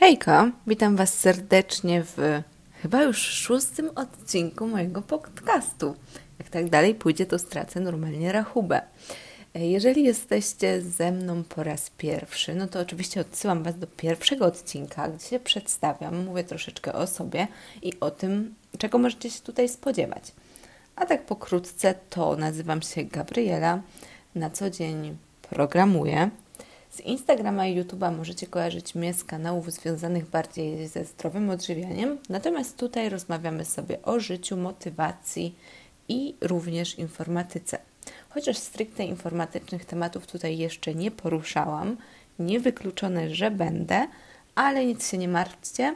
Hejka, witam Was serdecznie w chyba już szóstym odcinku mojego podcastu. Jak tak dalej pójdzie, to stracę normalnie rachubę. Jeżeli jesteście ze mną po raz pierwszy, no to oczywiście odsyłam Was do pierwszego odcinka, gdzie się przedstawiam, mówię troszeczkę o sobie i o tym, czego możecie się tutaj spodziewać. A tak pokrótce, to nazywam się Gabriela, na co dzień programuję z Instagrama i YouTube'a możecie kojarzyć mnie z kanałów związanych bardziej ze zdrowym odżywianiem, natomiast tutaj rozmawiamy sobie o życiu, motywacji i również informatyce. Chociaż stricte informatycznych tematów tutaj jeszcze nie poruszałam, niewykluczone, że będę, ale nic się nie martwcie.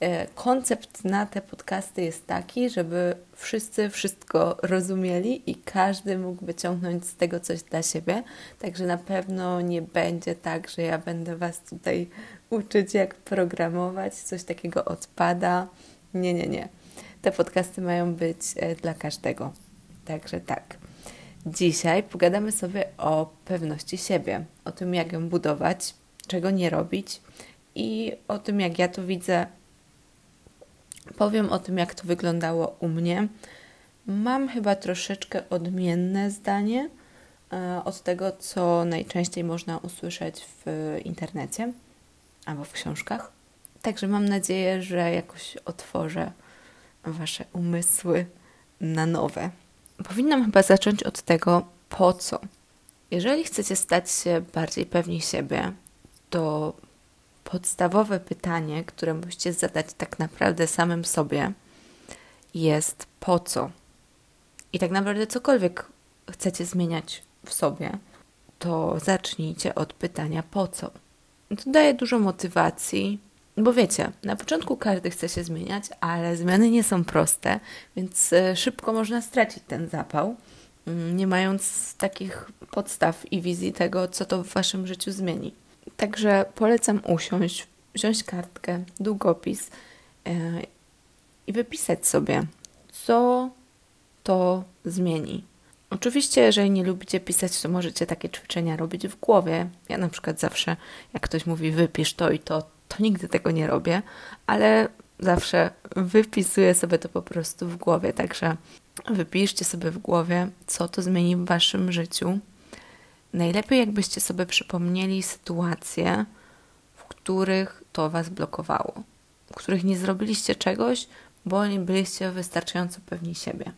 E, koncept na te podcasty jest taki, żeby wszyscy wszystko rozumieli i każdy mógł wyciągnąć z tego coś dla siebie. Także na pewno nie będzie tak, że ja będę Was tutaj uczyć, jak programować, coś takiego odpada. Nie, nie, nie. Te podcasty mają być e, dla każdego. Także tak. Dzisiaj pogadamy sobie o pewności siebie, o tym, jak ją budować, czego nie robić i o tym, jak ja to widzę Powiem o tym, jak to wyglądało u mnie. Mam chyba troszeczkę odmienne zdanie e, od tego, co najczęściej można usłyszeć w internecie albo w książkach. Także mam nadzieję, że jakoś otworzę Wasze umysły na nowe. Powinnam chyba zacząć od tego, po co. Jeżeli chcecie stać się bardziej pewni siebie, to podstawowe pytanie, które musicie zadać tak naprawdę samym sobie, jest po co? I tak naprawdę cokolwiek chcecie zmieniać w sobie, to zacznijcie od pytania po co. To daje dużo motywacji, bo wiecie, na początku każdy chce się zmieniać, ale zmiany nie są proste, więc e, szybko można stracić ten zapał, mm, nie mając takich podstaw i wizji tego, co to w waszym życiu zmieni. Także polecam usiąść, wziąć kartkę, długopis yy, i wypisać sobie, co to zmieni. Oczywiście, jeżeli nie lubicie pisać, to możecie takie ćwiczenia robić w głowie. Ja na przykład zawsze, jak ktoś mówi wypisz to i to, to nigdy tego nie robię, ale zawsze wypisuję sobie to po prostu w głowie. Także wypiszcie sobie w głowie, co to zmieni w waszym życiu, Najlepiej, jakbyście sobie przypomnieli sytuacje, w których to Was blokowało, w których nie zrobiliście czegoś, bo nie byliście wystarczająco pewni siebie.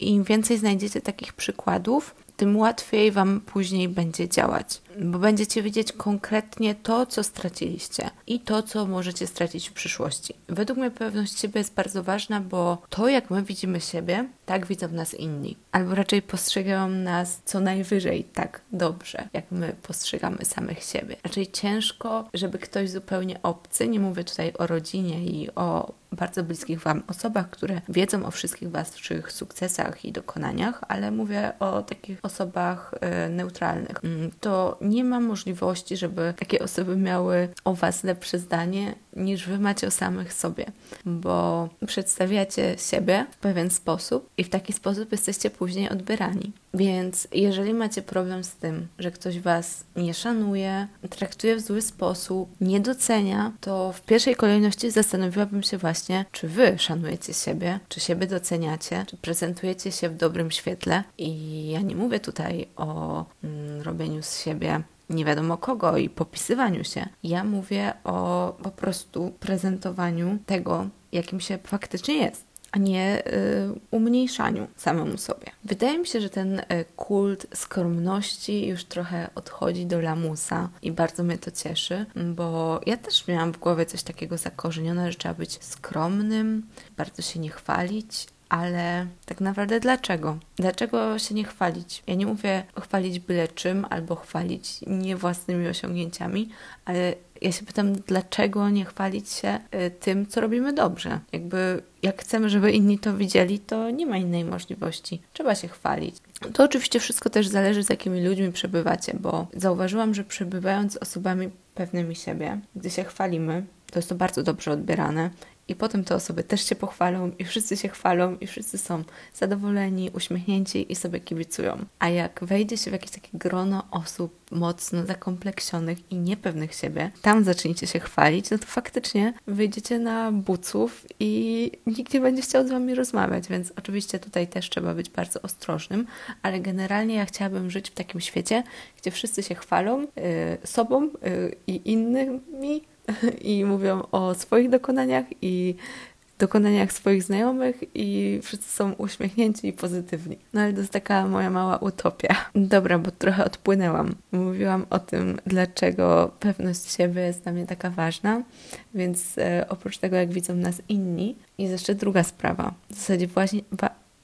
I im więcej znajdziecie takich przykładów, tym łatwiej Wam później będzie działać, bo będziecie widzieć konkretnie to, co straciliście i to, co możecie stracić w przyszłości. Według mnie pewność siebie jest bardzo ważna, bo to, jak my widzimy siebie, tak widzą nas inni. Albo raczej postrzegają nas co najwyżej tak dobrze, jak my postrzegamy samych siebie. Raczej ciężko, żeby ktoś zupełnie obcy, nie mówię tutaj o rodzinie i o bardzo bliskich Wam osobach, które wiedzą o wszystkich Waszych sukcesach i dokonaniach, ale mówię o takich osobach y, neutralnych. Mm, to nie ma możliwości, żeby takie osoby miały o Was lepsze zdanie niż Wy macie o samych sobie, bo przedstawiacie siebie w pewien sposób i w taki sposób jesteście później odbierani. Więc jeżeli macie problem z tym, że ktoś Was nie szanuje, traktuje w zły sposób, nie docenia, to w pierwszej kolejności zastanowiłabym się właśnie, czy Wy szanujecie siebie, czy siebie doceniacie, czy prezentujecie się w dobrym świetle. I ja nie mówię tutaj o mm, robieniu z siebie nie wiadomo kogo i popisywaniu się. Ja mówię o po prostu prezentowaniu tego, jakim się faktycznie jest a nie y, umniejszaniu samemu sobie. Wydaje mi się, że ten y, kult skromności już trochę odchodzi do lamusa i bardzo mnie to cieszy, bo ja też miałam w głowie coś takiego zakorzenione, że trzeba być skromnym, bardzo się nie chwalić, ale tak naprawdę dlaczego? Dlaczego się nie chwalić? Ja nie mówię chwalić byle czym albo chwalić nie własnymi osiągnięciami, ale ja się pytam, dlaczego nie chwalić się y, tym, co robimy dobrze? Jakby, jak chcemy, żeby inni to widzieli, to nie ma innej możliwości. Trzeba się chwalić. To oczywiście wszystko też zależy, z jakimi ludźmi przebywacie, bo zauważyłam, że przebywając z osobami pewnymi siebie, gdy się chwalimy, to jest to bardzo dobrze odbierane i potem te osoby też się pochwalą i wszyscy się chwalą i wszyscy są zadowoleni, uśmiechnięci i sobie kibicują. A jak wejdzie się w jakieś takie grono osób mocno zakompleksionych i niepewnych siebie, tam zaczniecie się chwalić, no to faktycznie wyjdziecie na buców i nikt nie będzie chciał z Wami rozmawiać, więc oczywiście tutaj też trzeba być bardzo ostrożnym, ale generalnie ja chciałabym żyć w takim świecie, gdzie wszyscy się chwalą yy, sobą yy, i innymi, i mówią o swoich dokonaniach i dokonaniach swoich znajomych i wszyscy są uśmiechnięci i pozytywni. No ale to jest taka moja mała utopia. Dobra, bo trochę odpłynęłam. Mówiłam o tym, dlaczego pewność siebie jest dla mnie taka ważna, więc e, oprócz tego, jak widzą nas inni, jest jeszcze druga sprawa. W zasadzie, właśnie,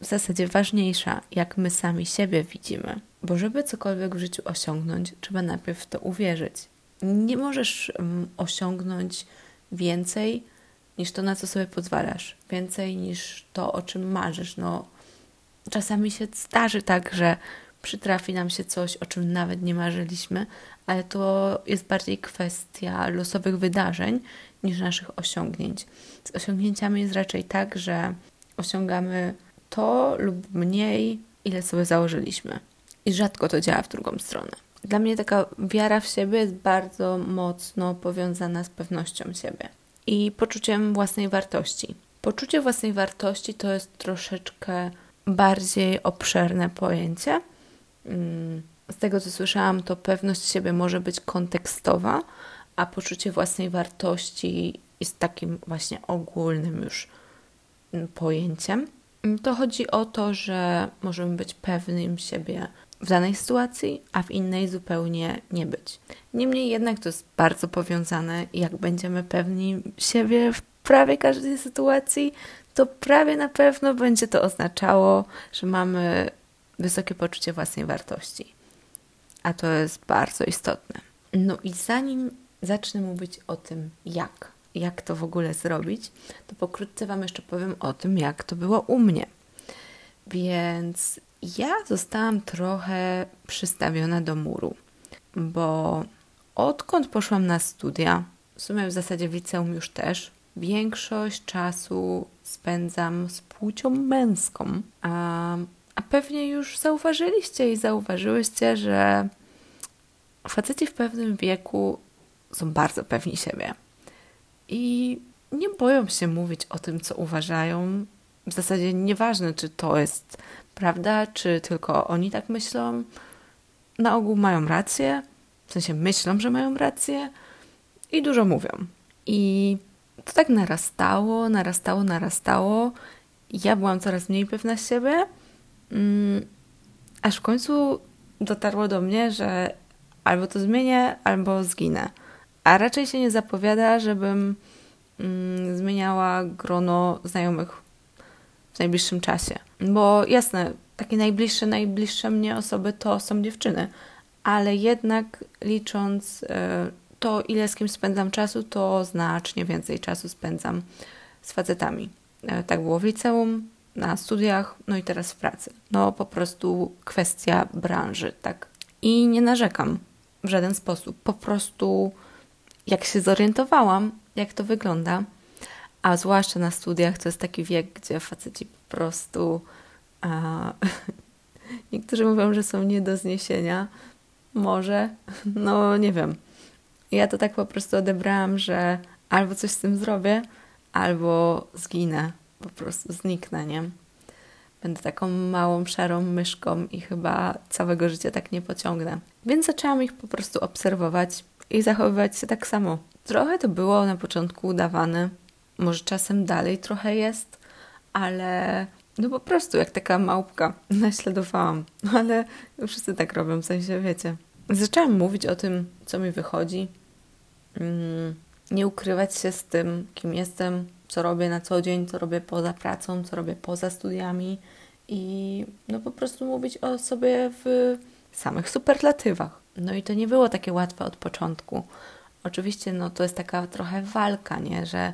w zasadzie ważniejsza, jak my sami siebie widzimy. Bo żeby cokolwiek w życiu osiągnąć, trzeba najpierw w to uwierzyć nie możesz um, osiągnąć więcej niż to, na co sobie pozwalasz, więcej niż to, o czym marzysz. No, czasami się zdarzy tak, że przytrafi nam się coś, o czym nawet nie marzyliśmy, ale to jest bardziej kwestia losowych wydarzeń niż naszych osiągnięć. Z osiągnięciami jest raczej tak, że osiągamy to lub mniej, ile sobie założyliśmy. I rzadko to działa w drugą stronę. Dla mnie taka wiara w siebie jest bardzo mocno powiązana z pewnością siebie i poczuciem własnej wartości. Poczucie własnej wartości to jest troszeczkę bardziej obszerne pojęcie. Mm, z tego co słyszałam, to pewność siebie może być kontekstowa, a poczucie własnej wartości jest takim właśnie ogólnym już mm, pojęciem. To chodzi o to, że możemy być pewnym siebie w danej sytuacji, a w innej zupełnie nie być. Niemniej jednak to jest bardzo powiązane, jak będziemy pewni siebie w prawie każdej sytuacji, to prawie na pewno będzie to oznaczało, że mamy wysokie poczucie własnej wartości. A to jest bardzo istotne. No i zanim zacznę mówić o tym, jak, jak to w ogóle zrobić, to pokrótce Wam jeszcze powiem o tym, jak to było u mnie. Więc ja zostałam trochę przystawiona do muru, bo odkąd poszłam na studia, w sumie w zasadzie w liceum już też, większość czasu spędzam z płcią męską. A, a pewnie już zauważyliście i zauważyłyście, że faceci w pewnym wieku są bardzo pewni siebie. I nie boją się mówić o tym, co uważają. W zasadzie nieważne, czy to jest prawda? Czy tylko oni tak myślą? Na ogół mają rację, w sensie myślą, że mają rację i dużo mówią. I to tak narastało, narastało, narastało. Ja byłam coraz mniej pewna siebie, mm, aż w końcu dotarło do mnie, że albo to zmienię, albo zginę. A raczej się nie zapowiada, żebym mm, zmieniała grono znajomych najbliższym czasie. Bo jasne, takie najbliższe, najbliższe mnie osoby to są dziewczyny, ale jednak licząc e, to, ile z kim spędzam czasu, to znacznie więcej czasu spędzam z facetami. E, tak było w liceum, na studiach, no i teraz w pracy. No po prostu kwestia branży, tak. I nie narzekam w żaden sposób. Po prostu jak się zorientowałam, jak to wygląda, a zwłaszcza na studiach to jest taki wiek, gdzie faceci po prostu a, niektórzy mówią, że są nie do zniesienia. Może, no nie wiem. Ja to tak po prostu odebrałam, że albo coś z tym zrobię, albo zginę, po prostu zniknę, nie? Będę taką małą, szarą myszką i chyba całego życia tak nie pociągnę. Więc zaczęłam ich po prostu obserwować i zachowywać się tak samo. Trochę to było na początku udawane, może czasem dalej trochę jest, ale no po prostu jak taka małpka naśladowałam. No ale wszyscy tak robią, w sensie wiecie. Zaczęłam mówić o tym, co mi wychodzi. Mm, nie ukrywać się z tym, kim jestem, co robię na co dzień, co robię poza pracą, co robię poza studiami i no po prostu mówić o sobie w samych superlatywach. No i to nie było takie łatwe od początku. Oczywiście no to jest taka trochę walka, nie, że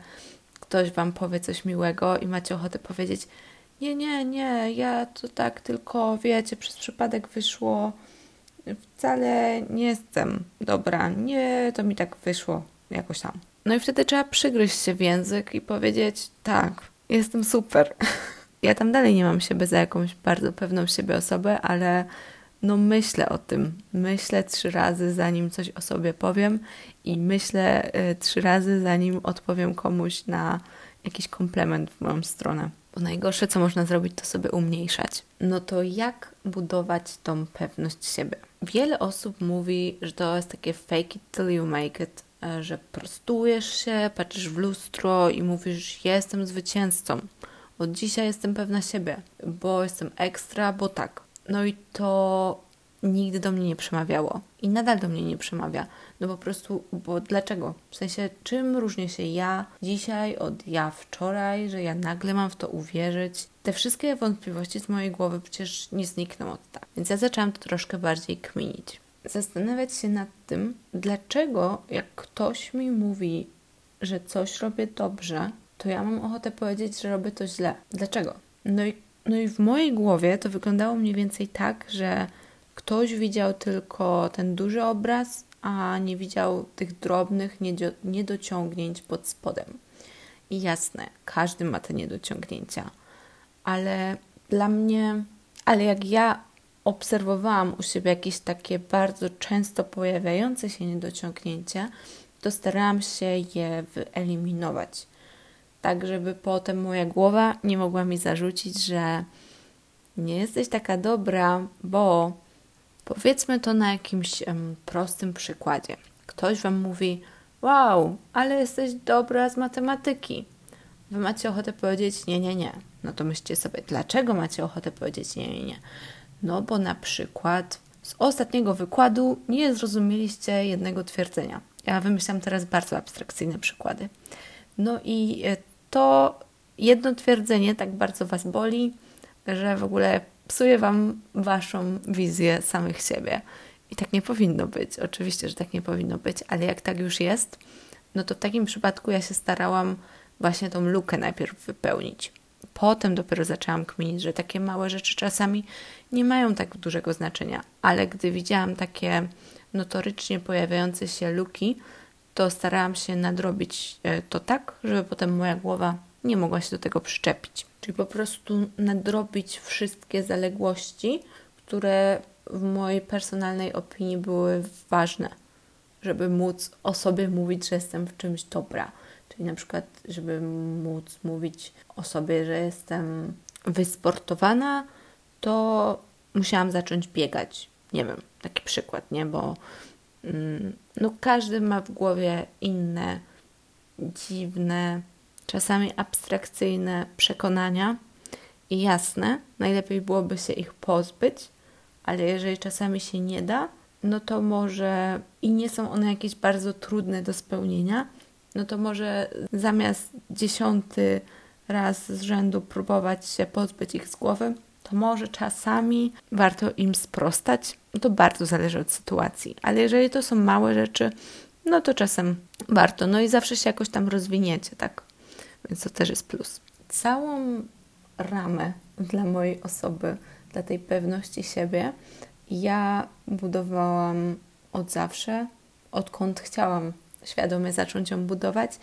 ktoś wam powie coś miłego i macie ochotę powiedzieć nie, nie, nie, ja to tak tylko, wiecie, przez przypadek wyszło, wcale nie jestem dobra, nie, to mi tak wyszło jakoś tam. No i wtedy trzeba przygryźć się w język i powiedzieć: tak, jestem super. Ja tam dalej nie mam siebie za jakąś bardzo pewną siebie osobę, ale no myślę o tym. Myślę trzy razy, zanim coś o sobie powiem i myślę y, trzy razy, zanim odpowiem komuś na jakiś komplement w moją stronę. Bo najgorsze, co można zrobić, to sobie umniejszać. No to jak budować tą pewność siebie? Wiele osób mówi, że to jest takie fake it till you make it, e, że prostujesz się, patrzysz w lustro i mówisz, jestem zwycięzcą. Od dzisiaj jestem pewna siebie, bo jestem ekstra, bo tak. No i to nigdy do mnie nie przemawiało i nadal do mnie nie przemawia. No po prostu, bo dlaczego? W sensie, czym różnię się ja dzisiaj od ja wczoraj, że ja nagle mam w to uwierzyć? Te wszystkie wątpliwości z mojej głowy przecież nie znikną od tak. Więc ja zaczęłam to troszkę bardziej kminić. Zastanawiać się nad tym, dlaczego jak ktoś mi mówi, że coś robię dobrze, to ja mam ochotę powiedzieć, że robię to źle. Dlaczego? No i, no i w mojej głowie to wyglądało mniej więcej tak, że ktoś widział tylko ten duży obraz, a nie widział tych drobnych niedociągnięć pod spodem. I jasne, każdy ma te niedociągnięcia, ale dla mnie, ale jak ja obserwowałam u siebie jakieś takie bardzo często pojawiające się niedociągnięcia, to starałam się je wyeliminować. Tak, żeby potem moja głowa nie mogła mi zarzucić, że nie jesteś taka dobra, bo Powiedzmy to na jakimś prostym przykładzie. Ktoś Wam mówi: Wow, ale jesteś dobra z matematyki. Wy macie ochotę powiedzieć: Nie, nie, nie. No to myślcie sobie, dlaczego macie ochotę powiedzieć: Nie, nie, nie. No bo na przykład z ostatniego wykładu nie zrozumieliście jednego twierdzenia. Ja wymyślam teraz bardzo abstrakcyjne przykłady. No i e, to jedno twierdzenie tak bardzo Was boli, że w ogóle psuje Wam Waszą wizję samych siebie. I tak nie powinno być. Oczywiście, że tak nie powinno być, ale jak tak już jest, no to w takim przypadku ja się starałam właśnie tą lukę najpierw wypełnić. Potem dopiero zaczęłam kminić, że takie małe rzeczy czasami nie mają tak dużego znaczenia, ale gdy widziałam takie notorycznie pojawiające się luki, to starałam się nadrobić e, to tak, żeby potem moja głowa nie mogła się do tego przyczepić. Czyli po prostu nadrobić wszystkie zaległości, które w mojej personalnej opinii były ważne, żeby móc o sobie mówić, że jestem w czymś dobra. Czyli na przykład, żeby móc mówić o sobie, że jestem wysportowana, to musiałam zacząć biegać. Nie wiem, taki przykład, nie? Bo no, każdy ma w głowie inne, dziwne czasami abstrakcyjne przekonania i jasne, najlepiej byłoby się ich pozbyć, ale jeżeli czasami się nie da, no to może i nie są one jakieś bardzo trudne do spełnienia, no to może zamiast dziesiąty raz z rzędu próbować się pozbyć ich z głowy, to może czasami warto im sprostać. To bardzo zależy od sytuacji, ale jeżeli to są małe rzeczy, no to czasem warto. No i zawsze się jakoś tam rozwiniecie, tak? więc to też jest plus. Całą ramę dla mojej osoby, dla tej pewności siebie, ja budowałam od zawsze, odkąd chciałam świadomie zacząć ją budować,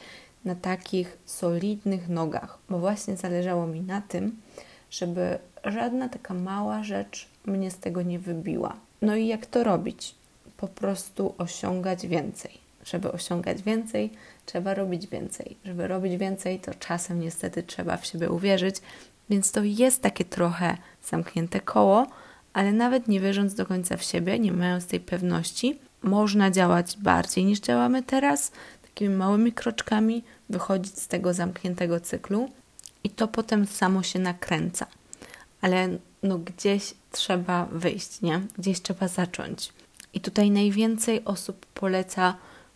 na takich solidnych nogach, bo właśnie zależało mi na tym, żeby żadna taka mała rzecz mnie z tego nie wybiła. No i jak to robić? Po prostu osiągać więcej żeby osiągać więcej, trzeba robić więcej. Żeby robić więcej, to czasem niestety trzeba w siebie uwierzyć, więc to jest takie trochę zamknięte koło, ale nawet nie wierząc do końca w siebie, nie mając tej pewności, można działać bardziej niż działamy teraz, takimi małymi kroczkami, wychodzić z tego zamkniętego cyklu i to potem samo się nakręca. Ale no gdzieś trzeba wyjść, nie? Gdzieś trzeba zacząć. I tutaj najwięcej osób poleca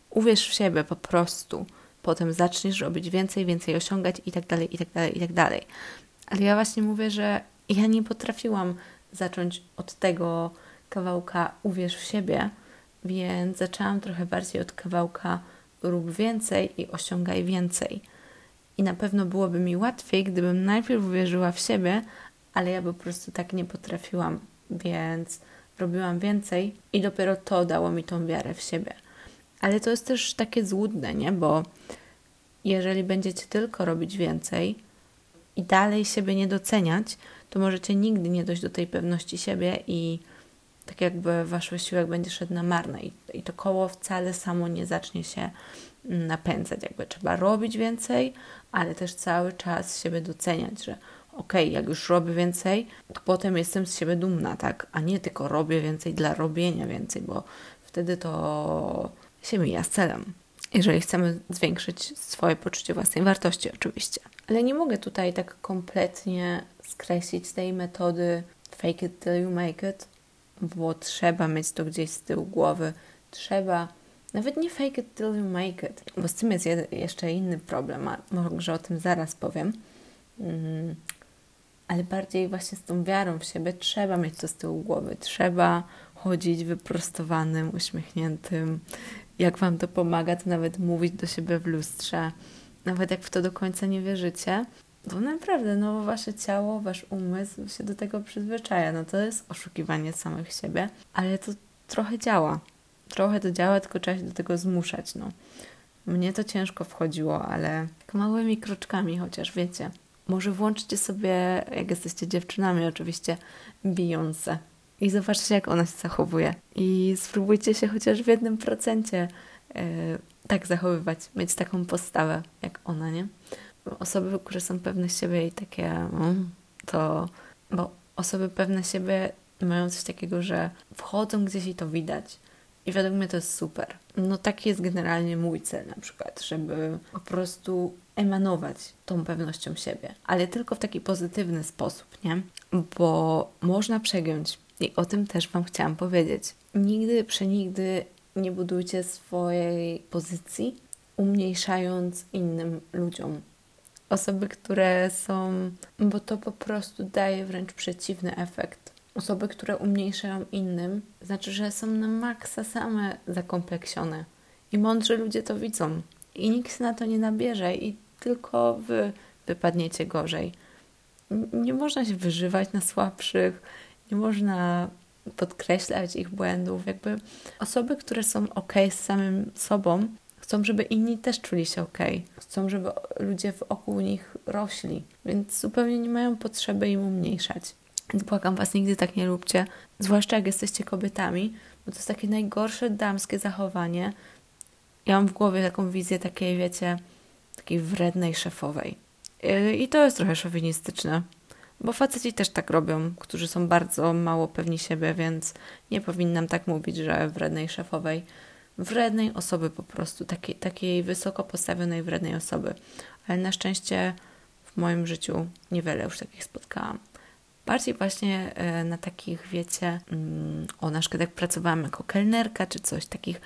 uwierz w siebie po prostu. Potem zaczniesz robić więcej, więcej osiągać i tak dalej, i tak dalej, i tak dalej. Ale ja właśnie mówię, że ja nie potrafiłam zacząć od tego kawałka uwierz w siebie, więc zaczęłam trochę bardziej od kawałka rób więcej i osiągaj więcej. I na pewno byłoby mi łatwiej, gdybym najpierw uwierzyła w siebie, ale ja po prostu tak nie potrafiłam, więc robiłam więcej i dopiero to dało mi tą wiarę w siebie. Ale to jest też takie złudne, nie? Bo jeżeli będziecie tylko robić więcej i dalej siebie nie doceniać, to możecie nigdy nie dojść do tej pewności siebie i tak jakby wasz wysiłek będzie szedł na marne i, i to koło wcale samo nie zacznie się napędzać. Jakby trzeba robić więcej, ale też cały czas siebie doceniać, że okej, okay, jak już robię więcej, to potem jestem z siebie dumna, tak? A nie tylko robię więcej dla robienia więcej, bo wtedy to się mija z celem. Jeżeli chcemy zwiększyć swoje poczucie własnej wartości, oczywiście. Ale nie mogę tutaj tak kompletnie skreślić tej metody fake it till you make it, bo trzeba mieć to gdzieś z tyłu głowy. Trzeba nawet nie fake it till you make it, bo z tym jest jeszcze inny problem, a może o tym zaraz powiem. Mm, ale bardziej właśnie z tą wiarą w siebie trzeba mieć to z tyłu głowy. Trzeba chodzić wyprostowanym, uśmiechniętym. Jak Wam to pomaga, to nawet mówić do siebie w lustrze. Nawet jak w to do końca nie wierzycie, to naprawdę, no Wasze ciało, Wasz umysł się do tego przyzwyczaja. No to jest oszukiwanie samych siebie, ale to trochę działa. Trochę to działa, tylko trzeba się do tego zmuszać, no. Mnie to ciężko wchodziło, ale małymi kroczkami, chociaż wiecie. Może włączcie sobie, jak jesteście dziewczynami, oczywiście, Beyoncé i zobaczcie, jak ona się zachowuje. I spróbujcie się chociaż w jednym procencie yy, tak zachowywać, mieć taką postawę jak ona, nie? Osoby, które są pewne siebie i takie, mm, to, bo osoby pewne siebie mają coś takiego, że wchodzą gdzieś i to widać. I według mnie to jest super. No taki jest generalnie mój cel na przykład, żeby po prostu emanować tą pewnością siebie, ale tylko w taki pozytywny sposób, nie? Bo można przegiąć i o tym też Wam chciałam powiedzieć. Nigdy, przenigdy nie budujcie swojej pozycji, umniejszając innym ludziom. Osoby, które są, bo to po prostu daje wręcz przeciwny efekt. Osoby, które umniejszają innym, znaczy, że są na maksa same zakompleksione. I mądrzy ludzie to widzą. I nikt na to nie nabierze, i tylko wy wypadniecie gorzej. Nie można się wyżywać na słabszych, nie można podkreślać ich błędów. Jakby osoby, które są ok z samym sobą, chcą, żeby inni też czuli się ok. Chcą, żeby ludzie wokół nich rośli, więc zupełnie nie mają potrzeby im umniejszać. Błagam Was, nigdy tak nie róbcie, zwłaszcza jak jesteście kobietami, bo to jest takie najgorsze damskie zachowanie. Ja mam w głowie taką wizję takiej, wiecie, takiej wrednej szefowej. I to jest trochę szowinistyczne, bo faceci też tak robią, którzy są bardzo mało pewni siebie, więc nie powinnam tak mówić, że wrednej szefowej, wrednej osoby po prostu, takiej, takiej wysoko postawionej wrednej osoby. Ale na szczęście w moim życiu niewiele już takich spotkałam. Bardziej właśnie e, na takich, wiecie, mm, o na przykład jak pracowałam jako kelnerka czy coś, takich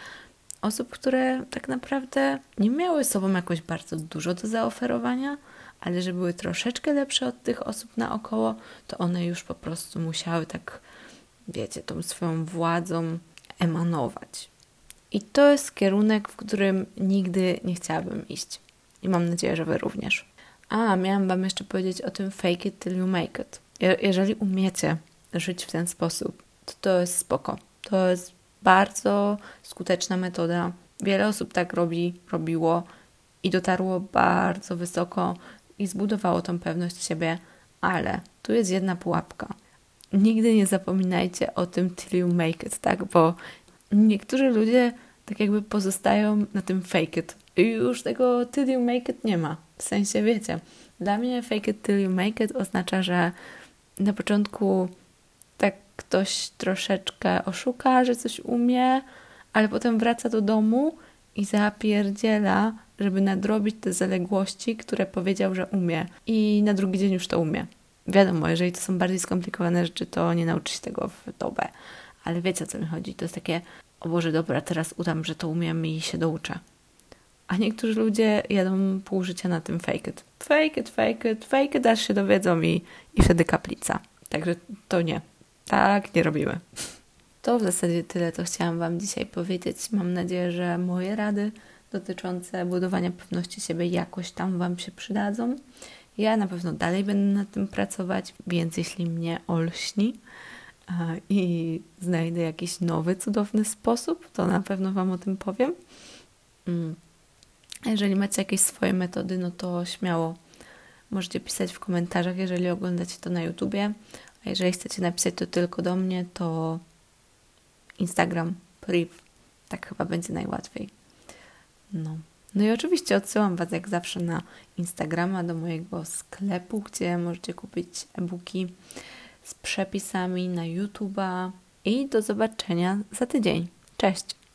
osób, które tak naprawdę nie miały sobą jakoś bardzo dużo do zaoferowania, ale że były troszeczkę lepsze od tych osób naokoło, to one już po prostu musiały tak, wiecie, tą swoją władzą emanować. I to jest kierunek, w którym nigdy nie chciałabym iść. I mam nadzieję, że Wy również. A, miałam Wam jeszcze powiedzieć o tym fake it till you make it. Jeżeli umiecie żyć w ten sposób, to to jest spoko. To jest bardzo skuteczna metoda. Wiele osób tak robi, robiło i dotarło bardzo wysoko i zbudowało tą pewność siebie, ale tu jest jedna pułapka. Nigdy nie zapominajcie o tym till you make it, tak? Bo niektórzy ludzie tak jakby pozostają na tym fake it. I już tego till you make it nie ma. W sensie, wiecie, dla mnie fake it till you make it oznacza, że na początku tak ktoś troszeczkę oszuka, że coś umie, ale potem wraca do domu i zapierdziela, żeby nadrobić te zaległości, które powiedział, że umie. I na drugi dzień już to umie. Wiadomo, jeżeli to są bardziej skomplikowane rzeczy, to nie nauczy się tego w dobę. Ale wiecie, o co mi chodzi. To jest takie, o Boże, dobra, teraz udam, że to umiem i się douczę. A niektórzy ludzie jadą pół życia na tym fake it. Fake it, fake it, fake it, aż się dowiedzą i, i wtedy kaplica. Także to nie. Tak nie robimy. To w zasadzie tyle, co chciałam Wam dzisiaj powiedzieć. Mam nadzieję, że moje rady dotyczące budowania pewności siebie jakoś tam Wam się przydadzą. Ja na pewno dalej będę nad tym pracować, więc jeśli mnie olśni i znajdę jakiś nowy, cudowny sposób, to na pewno Wam o tym powiem. Mm. Jeżeli macie jakieś swoje metody, no to śmiało możecie pisać w komentarzach, jeżeli oglądacie to na YouTubie. A jeżeli chcecie napisać to tylko do mnie, to Instagram, priv. Tak chyba będzie najłatwiej. No. No i oczywiście odsyłam Was jak zawsze na Instagrama do mojego sklepu, gdzie możecie kupić e-booki z przepisami na YouTube'a i do zobaczenia za tydzień. Cześć!